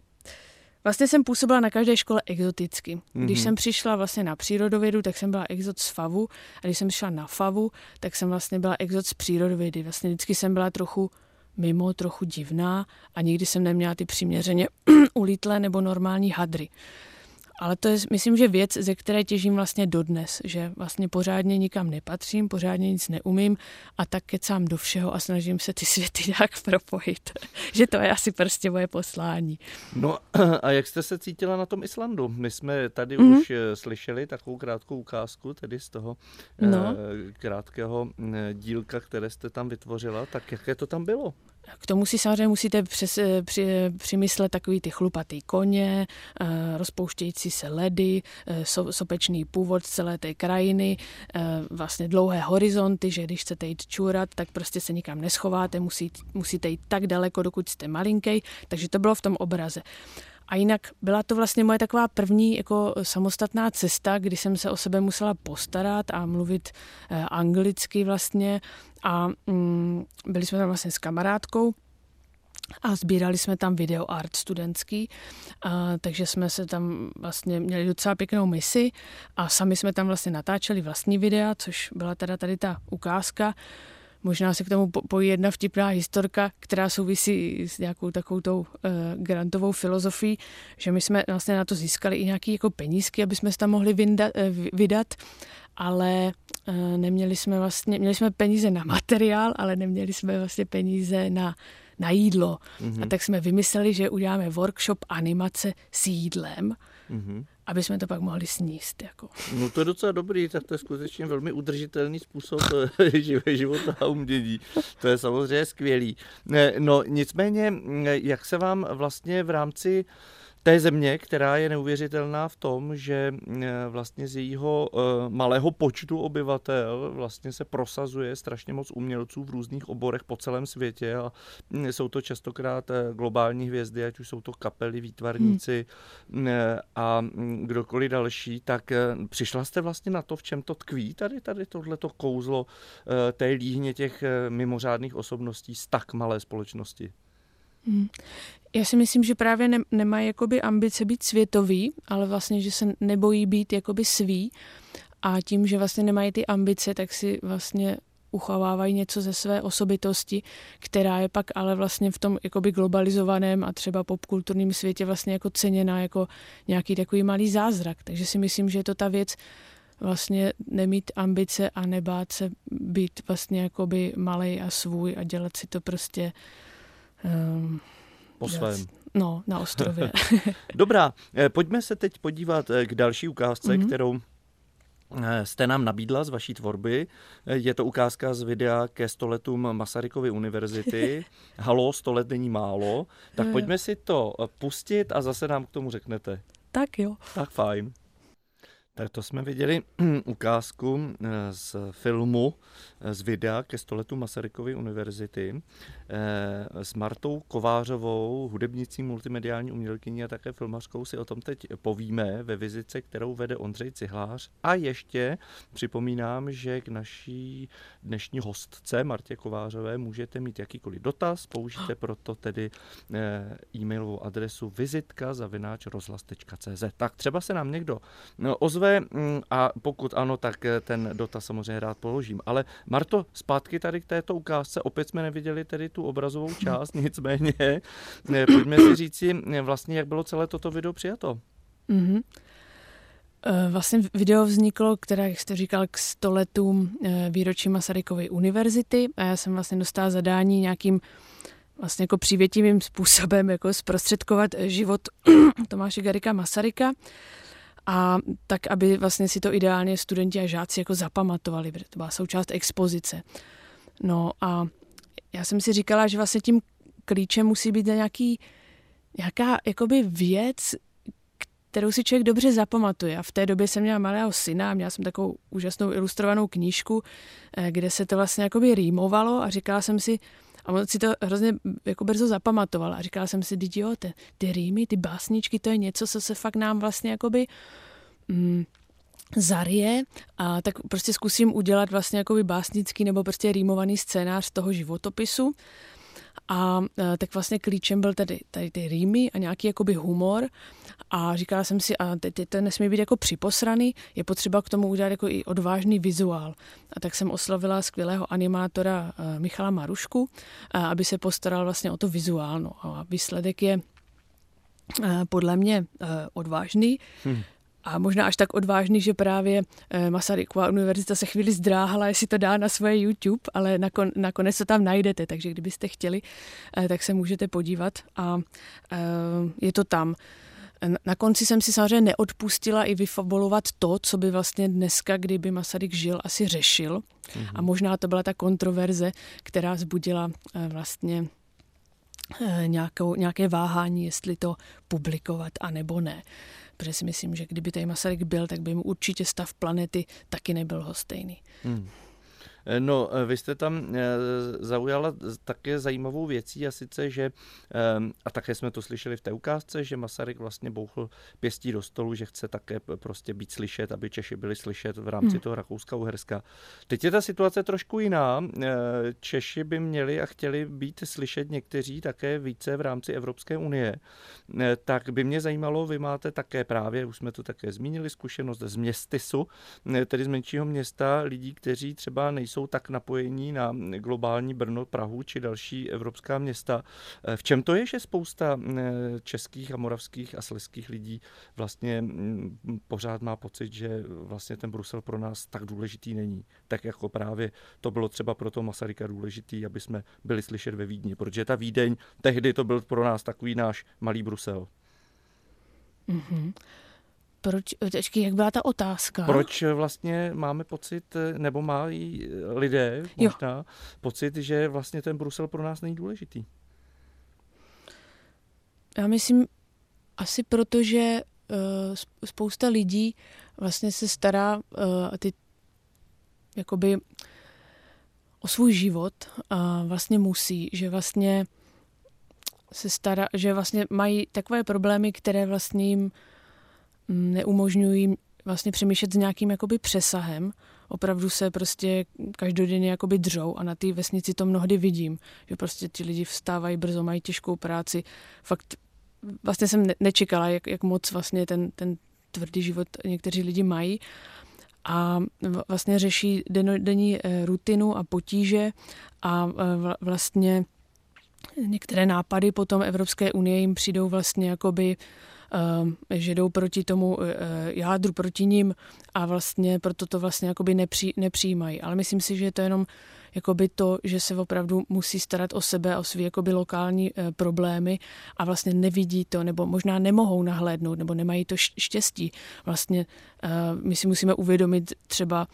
Vlastně jsem působila na každé škole exoticky. Když mm-hmm. jsem přišla vlastně na přírodovědu, tak jsem byla exot z FAVu a když jsem šla na FAVu, tak jsem vlastně byla exot z přírodovědy. Vlastně vždycky jsem byla trochu mimo, trochu divná a nikdy jsem neměla ty přiměřeně ulítlé nebo normální hadry. Ale to je, myslím, že věc, ze které těžím vlastně dodnes, že vlastně pořádně nikam nepatřím, pořádně nic neumím a tak kecám do všeho a snažím se ty světy nějak propojit. že to je asi prostě moje poslání. No a jak jste se cítila na tom Islandu? My jsme tady mm-hmm. už eh, slyšeli takovou krátkou ukázku, tedy z toho no. eh, krátkého eh, dílka, které jste tam vytvořila, tak jaké to tam bylo? K tomu si samozřejmě musíte přes, eh, při, přimyslet takový ty chlupatý koně, eh, rozpouštějící se ledy, eh, so, sopečný původ celé té krajiny, vlastně dlouhé horizonty, že když chcete jít čůrat, tak prostě se nikam neschováte, musí, musíte jít tak daleko, dokud jste malinký, takže to bylo v tom obraze. A jinak byla to vlastně moje taková první jako samostatná cesta, kdy jsem se o sebe musela postarat a mluvit eh, anglicky vlastně a mm, byli jsme tam vlastně s kamarádkou a sbírali jsme tam video art studentský, a, takže jsme se tam vlastně měli docela pěknou misi a sami jsme tam vlastně natáčeli vlastní videa, což byla teda tady ta ukázka. Možná se k tomu pojí jedna vtipná historka, která souvisí s nějakou takovou tou uh, grantovou filozofií, že my jsme vlastně na to získali i nějaké jako penízky, aby jsme se tam mohli vyndat, uh, vydat, ale uh, neměli jsme vlastně, měli jsme peníze na materiál, ale neměli jsme vlastně peníze na na jídlo. Mm-hmm. A tak jsme vymysleli, že uděláme workshop animace s jídlem. Mm-hmm aby jsme to pak mohli sníst. Jako. No to je docela dobrý, tak to je skutečně velmi udržitelný způsob eh, života a umění. To je samozřejmě skvělý. No nicméně, jak se vám vlastně v rámci té země, která je neuvěřitelná v tom, že eh, vlastně z jejího eh, malého počtu obyvatel vlastně se prosazuje strašně moc umělců v různých oborech po celém světě a hm, jsou to častokrát eh, globální hvězdy, ať už jsou to kapely, výtvarníci hmm. a hm, kdokoliv další, tak přišla jste vlastně na to, v čem to tkví tady, tady tohleto kouzlo té líhně těch mimořádných osobností z tak malé společnosti? Hmm. Já si myslím, že právě ne, nemají jakoby ambice být světový, ale vlastně, že se nebojí být jakoby svý a tím, že vlastně nemají ty ambice, tak si vlastně uchovávají něco ze své osobitosti, která je pak ale vlastně v tom jakoby globalizovaném a třeba popkulturním světě vlastně jako ceněná jako nějaký takový malý zázrak. Takže si myslím, že je to ta věc vlastně nemít ambice a nebát se být vlastně jakoby malej a svůj a dělat si to prostě um, po svém. No, na ostrově. Dobrá, eh, pojďme se teď podívat eh, k další ukázce, mm-hmm. kterou eh, jste nám nabídla z vaší tvorby. Je to ukázka z videa ke stoletům Masarykovy univerzity. Halo, sto let není málo. Tak pojďme si to pustit a zase nám k tomu řeknete. Tak jo. Tak fajn. Tak to jsme viděli ukázku eh, z filmu, eh, z videa ke stoletu Masarykovy univerzity eh, s Martou Kovářovou, hudebnicí, multimediální umělkyní a také filmařkou si o tom teď povíme ve vizice, kterou vede Ondřej Cihlář. A ještě připomínám, že k naší dnešní hostce Martě Kovářové můžete mít jakýkoliv dotaz, použijte proto tedy e-mailovou adresu vizitka zavináč rozhlas.cz. Tak třeba se nám někdo ozve ozve mm, a pokud ano, tak eh, ten dotaz samozřejmě rád položím. Ale Marto, zpátky tady k této ukázce, opět jsme neviděli tedy tu obrazovou část, nicméně eh, pojďme si říci eh, vlastně, jak bylo celé toto video přijato. Mm-hmm. Vlastně video vzniklo, které, jak jste říkal, k stoletům výročí Masarykovy univerzity a já jsem vlastně dostala zadání nějakým vlastně jako přívětivým způsobem jako zprostředkovat život Tomáše Garika Masaryka a tak, aby vlastně si to ideálně studenti a žáci jako zapamatovali, protože to byla součást expozice. No a já jsem si říkala, že vlastně tím klíčem musí být nějaký, nějaká jakoby věc, kterou si člověk dobře zapamatuje. A v té době jsem měla malého syna, měla jsem takovou úžasnou ilustrovanou knížku, eh, kde se to vlastně jakoby rýmovalo a říkala jsem si, a on si to hrozně jako brzo zapamatoval a říkala jsem si, jo, ty, ty rýmy, ty básničky, to je něco, co se fakt nám vlastně jakoby mm, zarie a tak prostě zkusím udělat vlastně jakoby básnický nebo prostě rýmovaný scénář toho životopisu. A e, tak vlastně klíčem byl tady, tady ty rýmy a nějaký jakoby humor a říkala jsem si, a teď to nesmí být jako připosraný, je potřeba k tomu udělat jako i odvážný vizuál. A tak jsem oslovila skvělého animátora e, Michala Marušku, aby se postaral vlastně o to vizuálno. A výsledek je e, podle mě odvážný. Hmm a možná až tak odvážný, že právě eh, Masaryková univerzita se chvíli zdráhala, jestli to dá na svoje YouTube, ale nakon, nakonec to tam najdete, takže kdybyste chtěli, eh, tak se můžete podívat a eh, je to tam. Na konci jsem si samozřejmě neodpustila i vyfabulovat to, co by vlastně dneska, kdyby Masaryk žil, asi řešil. Mm-hmm. A možná to byla ta kontroverze, která zbudila vlastně nějakou, nějaké váhání, jestli to publikovat a nebo ne protože si myslím, že kdyby tady Masaryk byl, tak by mu určitě stav planety taky nebyl hostejný. Hmm. Eh, no, eh, vy jste tam eh, zaujala také zajímavou věcí a sice, že, a také jsme to slyšeli v té ukázce, že Masaryk vlastně bouchl pěstí do stolu, že chce také prostě být slyšet, aby Češi byli slyšet v rámci hmm. toho Rakouska-Uherska. Teď je ta situace trošku jiná. Češi by měli a chtěli být slyšet někteří také více v rámci Evropské unie. Tak by mě zajímalo, vy máte také právě, už jsme to také zmínili, zkušenost z městysu, tedy z menšího města, lidí, kteří třeba nejsou nejsou tak napojení na globální Brno, Prahu či další evropská města. V čem to je, že spousta českých a moravských a sleských lidí vlastně pořád má pocit, že vlastně ten Brusel pro nás tak důležitý není. Tak jako právě to bylo třeba pro to Masaryka důležitý, aby jsme byli slyšet ve Vídni, protože ta Vídeň tehdy to byl pro nás takový náš malý Brusel. Mm-hmm proč, teďky, jak byla ta otázka? Proč vlastně máme pocit, nebo mají lidé možná jo. pocit, že vlastně ten Brusel pro nás není důležitý? Já myslím, asi proto, že uh, spousta lidí vlastně se stará uh, ty, jakoby o svůj život a vlastně musí, že vlastně se stará, že vlastně mají takové problémy, které vlastně jim neumožňují vlastně přemýšlet s nějakým jakoby přesahem. Opravdu se prostě každodenně jakoby dřou a na té vesnici to mnohdy vidím, že prostě ti lidi vstávají brzo, mají těžkou práci. Fakt vlastně jsem nečekala, jak, jak moc vlastně ten, ten tvrdý život někteří lidi mají a vlastně řeší denní eh, rutinu a potíže a eh, vlastně některé nápady potom Evropské unie jim přijdou vlastně jakoby Eh, že jdou proti tomu eh, jádru, proti ním a vlastně proto to vlastně jakoby nepři, nepřijímají. Ale myslím si, že je to jenom jakoby to, že se opravdu musí starat o sebe, a o své jakoby lokální eh, problémy a vlastně nevidí to, nebo možná nemohou nahlédnout, nebo nemají to štěstí. Vlastně my si musíme uvědomit třeba,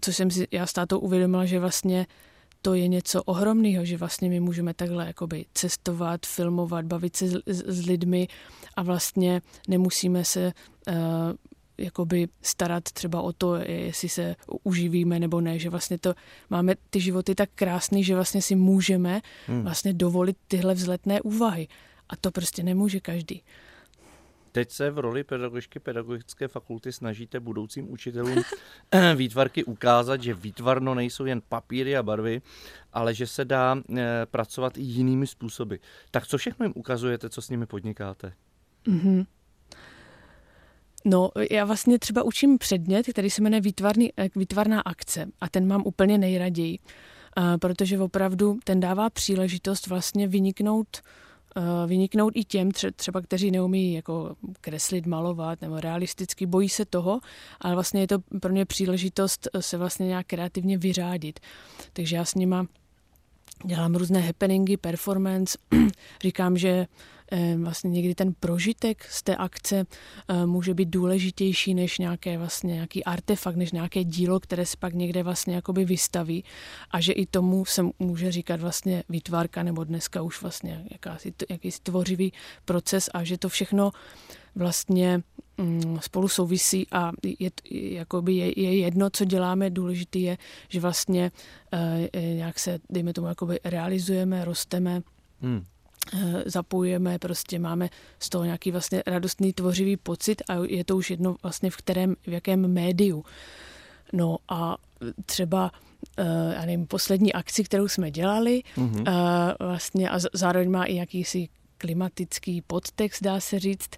co jsem si já s uvědomila, že vlastně to je něco ohromného, že vlastně my můžeme takhle jakoby cestovat, filmovat, bavit se s, s lidmi a vlastně nemusíme se uh, jakoby starat třeba o to, jestli se uživíme nebo ne, že vlastně to máme ty životy tak krásný, že vlastně si můžeme hmm. vlastně dovolit tyhle vzletné úvahy. A to prostě nemůže každý. Teď se v roli pedagogičky pedagogické fakulty snažíte budoucím učitelům výtvarky ukázat, že výtvarno nejsou jen papíry a barvy, ale že se dá eh, pracovat i jinými způsoby. Tak co všechno jim ukazujete, co s nimi podnikáte? Mm-hmm. No, já vlastně třeba učím předmět, který se jmenuje výtvarný, eh, výtvarná akce a ten mám úplně nejraději, protože opravdu ten dává příležitost vlastně vyniknout Eh, vyniknout i těm třeba, kteří neumí jako kreslit, malovat nebo realisticky, bojí se toho, ale vlastně je to pro mě příležitost eh, se vlastně nějak kreativně vyřádit. Takže já s nima dělám různé happeningy, performance, říkám, že Eh, vlastně někdy ten prožitek z té akce eh, může být důležitější než nějaké vlastně nějaký artefakt, než nějaké dílo, které se pak někde vlastně jakoby vystaví. A že i tomu se může říkat vlastně výtvarka nebo dneska už vlastně jakási, jakýsi tvořivý proces a že to všechno vlastně mm, spolu souvisí a je, jakoby je, je jedno, co děláme, důležité je, že vlastně e, nějak se, dejme tomu, jakoby realizujeme, rosteme, hmm. Eh, zapojujeme, prostě máme z toho nějaký vlastně radostný tvořivý pocit a je to už jedno vlastně v kterém, v jakém médiu. No a třeba uh, já nevím, poslední akci, kterou jsme dělali, mm-hmm. vlastně a zároveň má i jakýsi klimatický podtext, dá se říct,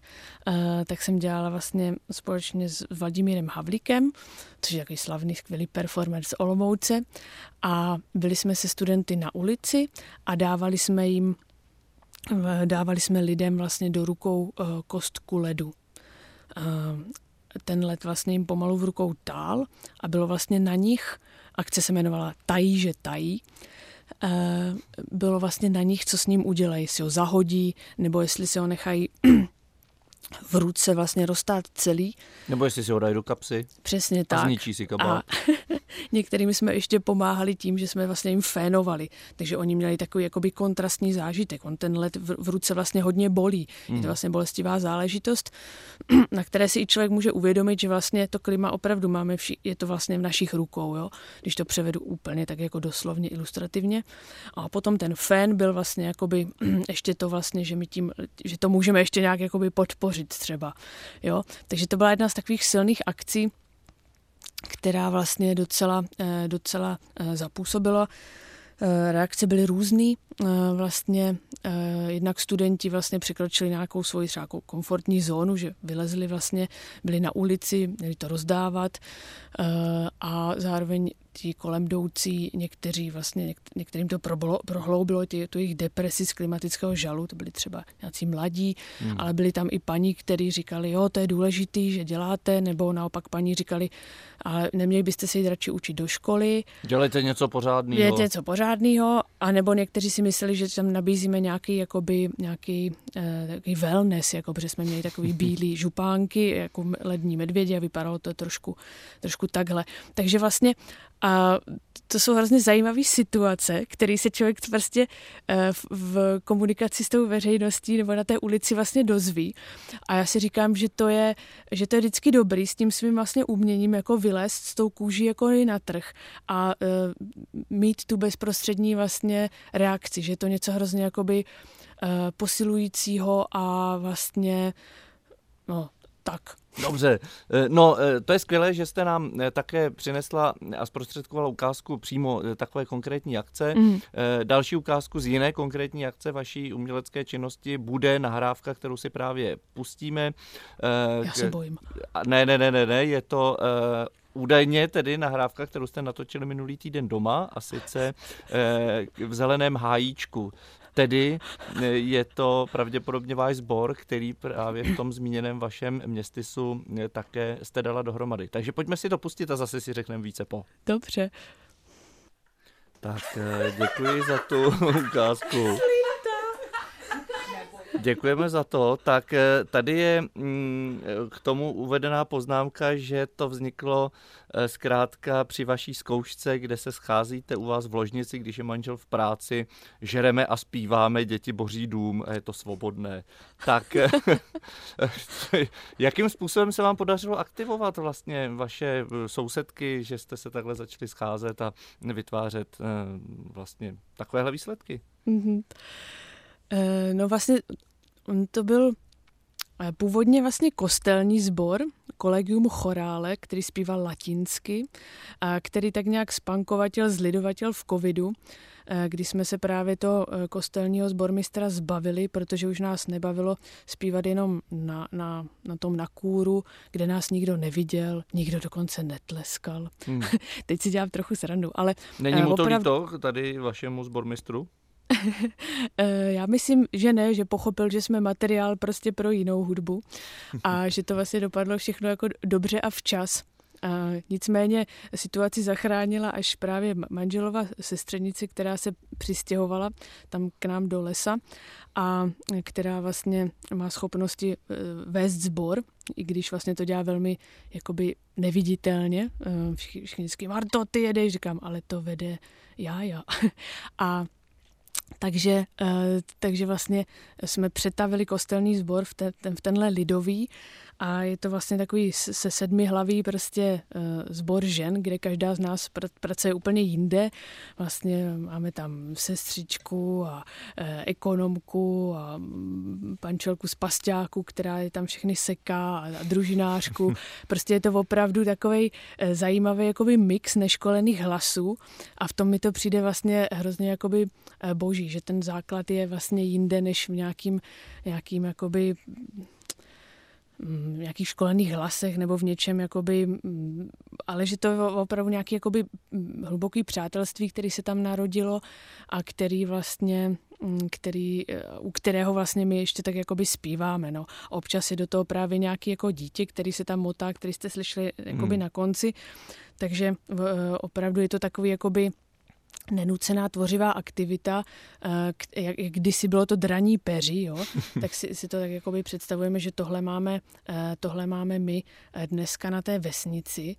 tak jsem dělala vlastně společně s Vladimírem Havlíkem, což je takový slavný, skvělý performer z Olomouce a byli jsme se studenty na ulici a dávali jsme jim dávali jsme lidem vlastně do rukou eh, kostku ledu. Eh, ten led vlastně jim pomalu v rukou tál a bylo vlastně na nich, akce se jmenovala Tají, že tají, eh, bylo vlastně na nich, co s ním udělají, jestli ho zahodí, nebo jestli se ho nechají v ruce vlastně roztát celý. Nebo jestli si ho dají do kapsy. Přesně tak. A zničí si kabát. A některými jsme ještě pomáhali tím, že jsme vlastně jim fénovali. Takže oni měli takový jakoby kontrastní zážitek. On ten let v, v ruce vlastně hodně bolí. Mm. Je to hmm. vlastně bolestivá záležitost, na které si i člověk může uvědomit, že vlastně to klima opravdu máme, vši, je to vlastně v našich rukou, jo? když to převedu úplně tak jako doslovně ilustrativně. A potom ten fén byl vlastně jakoby ještě to vlastně, že my tím, že to můžeme ještě nějak jakoby podpořit vařit třeba. Jo? Takže to byla jedna z takových silných akcí, která vlastně docela, eh, docela eh, zapůsobila. Eh, reakce byly různé. Vlastně jednak studenti vlastně překročili nějakou svoji třeba komfortní zónu, že vylezli vlastně, byli na ulici, měli to rozdávat a zároveň ti kolem jdoucí, někteří vlastně, některým to prohloubilo ty, tu jejich depresi z klimatického žalu, to byli třeba nějací mladí, hmm. ale byli tam i paní, kteří říkali, jo, to je důležitý, že děláte, nebo naopak paní říkali, ale neměli byste se jít radši učit do školy. Dělejte něco pořádného. Dělejte něco pořádného, a nebo někteří si mysleli, že tam nabízíme nějaký, jakoby, nějaký eh, takový wellness, jako, protože jsme měli takový bílý župánky, jako lední medvědi a vypadalo to trošku, trošku takhle. Takže vlastně a to jsou hrozně zajímavé situace, které se člověk prostě eh, v komunikaci s tou veřejností nebo na té ulici vlastně dozví. A já si říkám, že to je, že to je vždycky dobrý s tím svým vlastně uměním jako vylézt s tou kůží jako i na trh a uh, mít tu bezprostřední vlastně reakci, že je to něco hrozně jakoby uh, posilujícího a vlastně no tak. Dobře, eh, no eh, to je skvělé, že jste nám eh, také přinesla a zprostředkovala ukázku přímo takové konkrétní akce. Mm. Další ukázku z jiné konkrétní akce vaší umělecké činnosti bude nahrávka, kterou si právě pustíme. Já se bojím. Ne, ne, ne, ne, ne, je to údajně tedy nahrávka, kterou jste natočili minulý týden doma a sice v zeleném hájíčku. Tedy eh, je to pravděpodobně váš sbor, který právě v tom zmíněném vašem městysu eh, také jste dala dohromady. Takže pojďme si to pustit a zase si řekneme více po. Dobře. Tak eh, děkuji za tu ukázku. Děkujeme za to. Tak eh, tady je mm, k tomu uvedená poznámka, že to vzniklo eh, zkrátka při vaší zkoušce, kde se scházíte u vás v ložnici, když je manžel v práci, žereme a zpíváme, děti boří dům a je to svobodné. Tak eh, jakým způsobem se vám podařilo aktivovat vlastně vaše sousedky, že jste se takhle začali scházet a vytvářet vlastně takovéhle výsledky? Mm-hmm. No vlastně to byl eh, původně vlastně kostelní sbor, kolegium chorále, který zpíval latinsky, a který tak nějak spankovatil, zlidovatil v covidu, eh, kdy jsme se právě to kostelního sbormistra zbavili, protože už nás nebavilo zpívat jenom na, na, na tom na kůru, kde nás nikdo neviděl, nikdo dokonce netleskal. Hmm. Teď si dělám trochu srandu, ale... Není mu to opravdu... líto tady vašemu sbormistru? Eh, já myslím, že ne, že pochopil, že jsme materiál prostě pro jinou hudbu a že to vlastně dopadlo všechno jako dobře a včas. A nicméně situaci zachránila až právě manželova sestřenice, která se přistěhovala tam k nám do lesa a která vlastně má schopnosti eh, vést sbor, i když vlastně to dělá velmi jakoby neviditelně. Eh, všichni, všichni vždycky, Marto, ty jedeš, říkám, ale to vede já, já. A takže, eh, takže vlastně jsme přetavili kostelní sbor v, ten, v tenhle lidový a je to vlastně takový se sedmi hlaví prostě sbor eh, žen, kde každá z nás pr- pracuje úplně jinde. Vlastně máme tam sestřičku a eh, ekonomku a mm, pančelku z pasťáku, která je tam všechny seká a družinářku. Prostě je to opravdu takový zajímavý jakoby mix neškolených hlasů a v tom mi to přijde vlastně hrozně jakoby boží, že ten základ je vlastně jinde než v nějakým, nějakým jakoby nějakých školených hlasech nebo v něčem, jakoby, ale že to je opravdu nějaký jakoby hluboký přátelství, který se tam narodilo a který vlastně který, u kterého vlastně my ještě tak jakoby zpíváme. No. Občas je do toho právě nějaký jako dítě, který se tam motá, který jste slyšeli jakoby hmm. na konci. Takže opravdu je to takový jakoby nenucená tvořivá aktivita, eh, jak, jak kdysi bylo to draní peří, jo? tak si, si to tak jakoby představujeme, že tohle máme, eh, tohle máme my eh, dneska na té vesnici.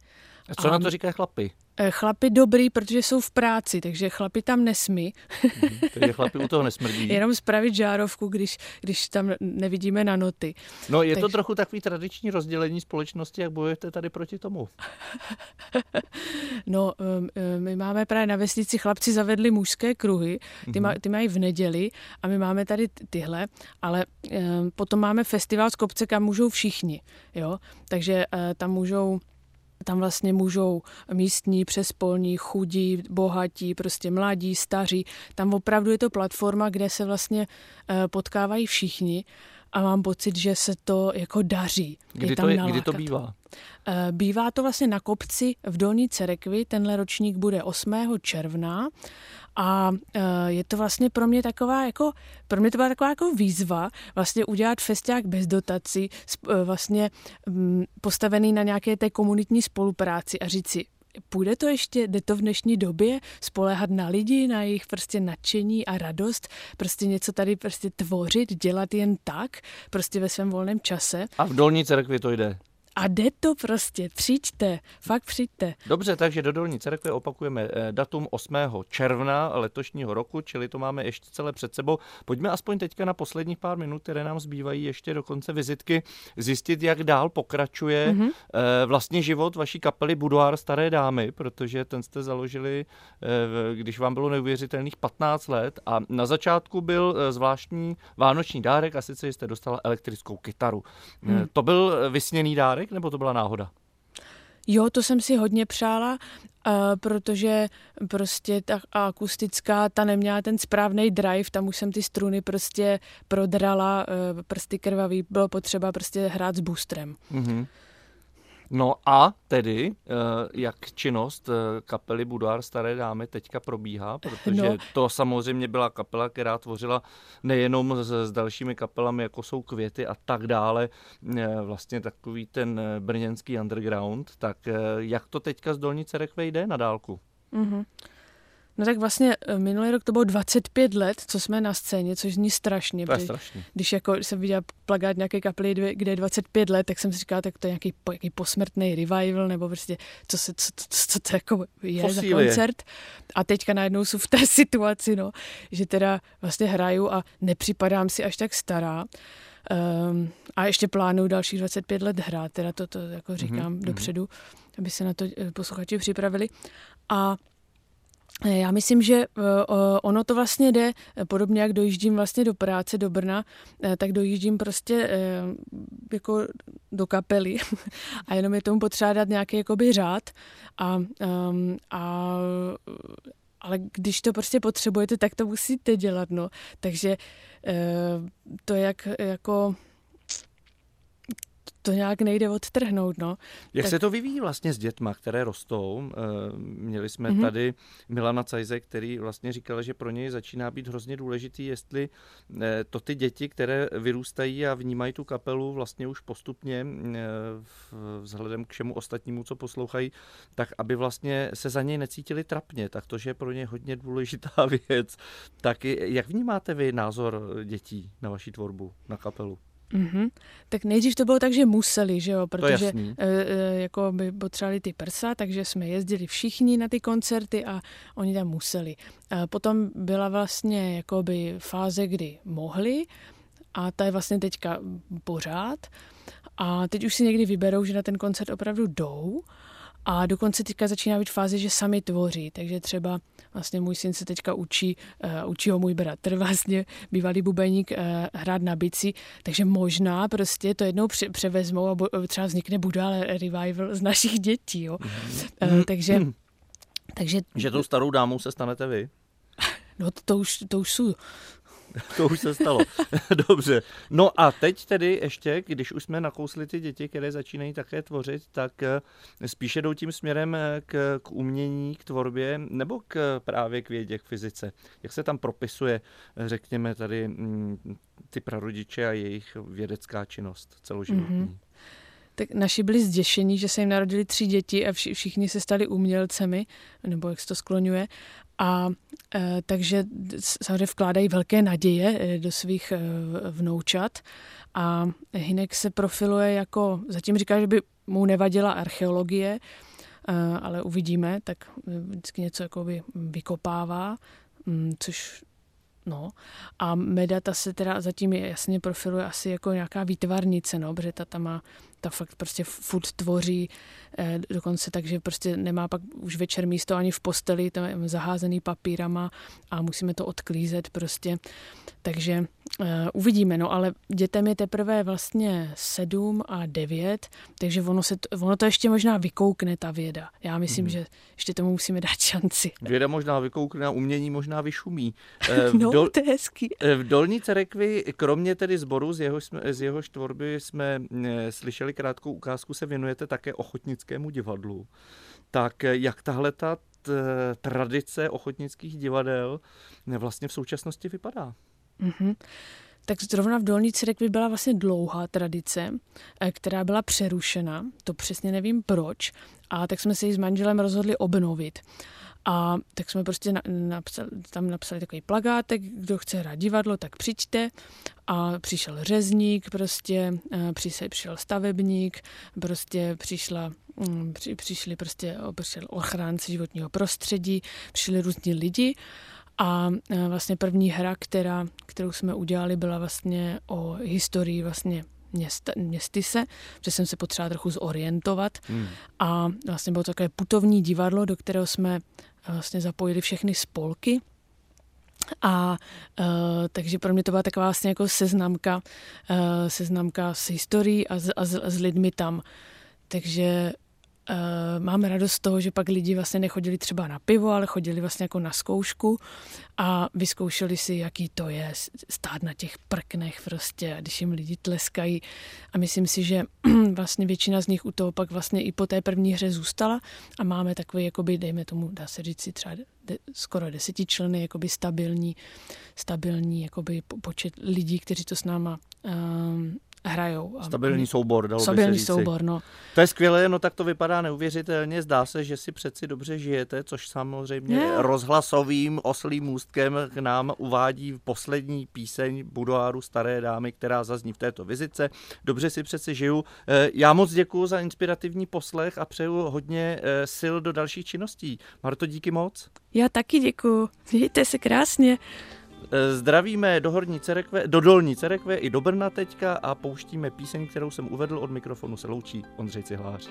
A co a, na to říkají chlapy? Eh, chlapi dobrý, protože jsou v práci, takže chlapi tam nesmí. Mhm, takže chlapi u toho nesmrdí. Jenom spravit žárovku, když, když tam nevidíme na noty. No je tak... to trochu takový tradiční rozdělení společnosti, jak bojujete tady proti tomu? no, my máme právě na vesnici chlapci zavedli mužské kruhy, ty, má, mhm. ty mají v neděli a my máme tady tyhle, ale potom máme festival z kopce, kam můžou všichni, jo, takže eh, tam můžou tam vlastně můžou místní, přespolní, chudí, bohatí, prostě mladí, staří. Tam opravdu je to platforma, kde se vlastně eh, potkávají všichni a mám pocit, že se to jako daří. Kdy, to, je, kdy to bývá? Eh, bývá to vlastně na kopci v Dolní Cerekvi, tenhle ročník bude 8. června a eh, je to vlastně pro mě taková jako, pro mě to byla taková jako výzva vlastně udělat festiák bez dotací, eh, vlastně postavený na nějaké té komunitní spolupráci a říct si, půjde to ještě, jde to v dnešní době, spoléhat na lidi, na jejich prostě nadšení a radost, prostě něco tady prostě tvořit, dělat jen tak, prostě ve svém volném čase. A v Dolní cerkvi to jde? A jde to prostě, přijďte, fakt přijďte. Dobře, takže do Dolní cerkve opakujeme eh, datum 8. června letošního roku, čili to máme ještě celé před sebou. Pojďme aspoň teďka na posledních pár minut, které nám zbývají ještě do konce vizitky, zjistit, jak dál pokračuje mm-hmm. vlastně život vaší kapely Budoár Staré dámy, protože ten jste založili, eh, když vám bylo neuvěřitelných 15 let a na začátku byl zvláštní vánoční dárek a sice jste dostala elektrickou kytaru. Mm. To byl vysněný dárek? Zázrak, nebo to byla náhoda? Jo, to jsem si hodně přála, uh, protože prostě ta akustická, ta neměla ten správný drive, tam už jsem ty struny prostě prodrala, uh, prsty krvavý, bylo potřeba prostě hrát s boostrem. Mm-hmm. No a tedy, eh, jak činnost eh, kapely Budár Staré dámy teďka probíhá, protože no. to samozřejmě byla kapela, která tvořila nejenom s, s dalšími kapelami, jako jsou Květy a tak dále, eh, vlastně takový ten brněnský underground, tak jak to teďka z Dolnice Rekve jde na dálku? Mm-hmm. No tak vlastně eh, minulý rok to bylo 25 let, co jsme na scéně, což zní strašně. To je strašně. Když jako jsem viděla plagát nějaké kapely, kde je 25 let, tak jsem si říkala, tak to je nějaký, nějaký posmrtný revival, nebo prostě co, se, co, co, co to jako je Fosílie. za koncert. A teďka najednou jsou v té situaci, no, že teda vlastně hraju a nepřipadám si až tak stará. Um, a ještě plánuju dalších 25 let hrát, teda to, to jako říkám mm-hmm. dopředu, aby se na to eh, posluchači připravili. A já myslím, že eh, ono to vlastně jde, podobně jak dojíždím vlastně do práce do Brna, tak dojíždím prostě jako do kapely a jenom je tomu potřeba dát nějaký jakoby řád a, ehm, a ale když to prostě potřebujete, tak to musíte dělat, no. Takže to, jak jako to nějak nejde odtrhnout. No. Jak tak... se to vyvíjí vlastně s dětma, které rostou? Eh, měli jsme mm-hmm. tady Milana Cajze, který vlastně říkal, že pro něj začíná být hrozně důležitý, jestli eh, to ty děti, které vyrůstají a vnímají tu kapelu vlastně už postupně eh, vzhledem k všemu ostatnímu, co poslouchají, tak aby vlastně se za něj necítili trapně, tak to, že je pro ně hodně důležitá věc. Tak jak vnímáte vy názor dětí na vaši tvorbu, na kapelu? Mm-hmm. Tak nejdřív to bylo tak, že museli, že jo, protože e, e, jako by potřebovali ty prsa, takže jsme jezdili všichni na ty koncerty a oni tam museli. E, potom byla vlastně jakoby fáze, kdy mohli a ta je vlastně teďka pořád a teď už si někdy vyberou, že na ten koncert opravdu jdou a dokonce teďka začíná být fáze, že sami tvoří, takže třeba vlastně můj syn se teďka učí, uh, učí ho můj bratr, vlastně bývalý bubeník, uh, hrát na bici, takže možná prostě to jednou pře- převezmou a bo- třeba vznikne Buda revival z našich dětí, jo. Mm. Uh, takže, mm. takže... Že tou starou dámou se stanete vy? No to, to už, to už jsou to už se stalo. Dobře. No a teď tedy ještě, když už jsme nakousli ty děti, které začínají také tvořit, tak eh, spíše jdou tím směrem eh, k, k umění, k tvorbě, nebo k právě k vědě, k fyzice. Jak se tam propisuje, řekněme, tady mm, ty prarodiče a jejich vědecká činnost celoživotní? Mm-hmm tak naši byli zděšení, že se jim narodili tři děti a všichni se stali umělcemi, nebo jak se to skloňuje. A e, takže samozřejmě vkládají velké naděje e, do svých e, vnoučat. A Hinek se profiluje jako, zatím říká, že by mu nevadila archeologie, e, ale uvidíme, tak vždycky něco jakoby vykopává, mm, což No a Medata se teda zatím jasně profiluje asi jako nějaká výtvarnice, no, protože ta tam má ta fakt prostě furt tvoří, eh, dokonce tak, že prostě nemá pak už večer místo ani v posteli, tam je zaházený papírama a musíme to odklízet prostě. Takže uh, uvidíme, no ale dětem je teprve vlastně sedm a devět, takže ono, se, ono to ještě možná vykoukne, ta věda. Já myslím, hmm. že ještě tomu musíme dát šanci. Věda možná vykoukne a umění možná vyšumí. V no, dol, to je hezký. V Dolní Cerekvi, kromě tedy sboru, z jeho, z jeho tvorby jsme slyšeli krátkou ukázku, se věnujete také ochotnickému divadlu. Tak jak tahle ta tradice ochotnických divadel vlastně v současnosti vypadá? Mm-hmm. Tak zrovna v Dolní Cirekvi byla vlastně dlouhá tradice, eh, která byla přerušena, to přesně nevím proč, a tak jsme se ji s manželem rozhodli obnovit. A tak jsme prostě napsali, tam napsali takový plagátek, kdo chce hrát divadlo, tak přijďte. A přišel řezník, prostě eh, přišel stavebník, prostě přišla mm, při, přišli prostě přišel ochránci životního prostředí, přišli různí lidi a e, vlastně první hra, která, kterou jsme udělali, byla vlastně o historii vlastně města, městyse, že jsem se potřebovala trochu zorientovat. Hmm. A vlastně bylo takové putovní divadlo, do kterého jsme vlastně zapojili všechny spolky. A uh, takže pro mě to byla taková vlastně jako seznamka, uh, seznamka s historií a, z, a, z, a s lidmi tam. Takže uh, máme radost z toho, že pak lidi vlastně nechodili třeba na pivo, ale chodili vlastně jako na zkoušku a vyzkoušeli si, jaký to je stát na těch prknech prostě, když jim lidi tleskají. A myslím si, že vlastně většina z nich u toho pak vlastně i po té první hře zůstala a máme takový, jakoby, dejme tomu, dá se říct si třeba de, skoro desetičleny, jakoby stabilní, stabilní jakoby počet lidí, kteří to s náma um, hrajou. Stabilní soubor, dalo Stabilní by se říci. soubor, no. To je skvělé, no tak to vypadá neuvěřitelně. Zdá se, že si přeci dobře žijete, což samozřejmě Ne. rozhlasovým oslým můstkem k nám uvádí poslední píseň Budoáru Staré dámy, která zazní v této vizice. Dobře si přeci žiju. Eh, Já moc děkuji za inspirativní poslech a přeju hodně eh, sil do dalších činností. Marto, díky moc. Já taky děkuju. Mějte se krásně. Eh, Zdravíme do Horní Cerekve, do Dolní Cerekve i do Brna teďka a pouštíme píseň, kterou jsem uvedl od mikrofonu se loučí Ondřej Cihlář.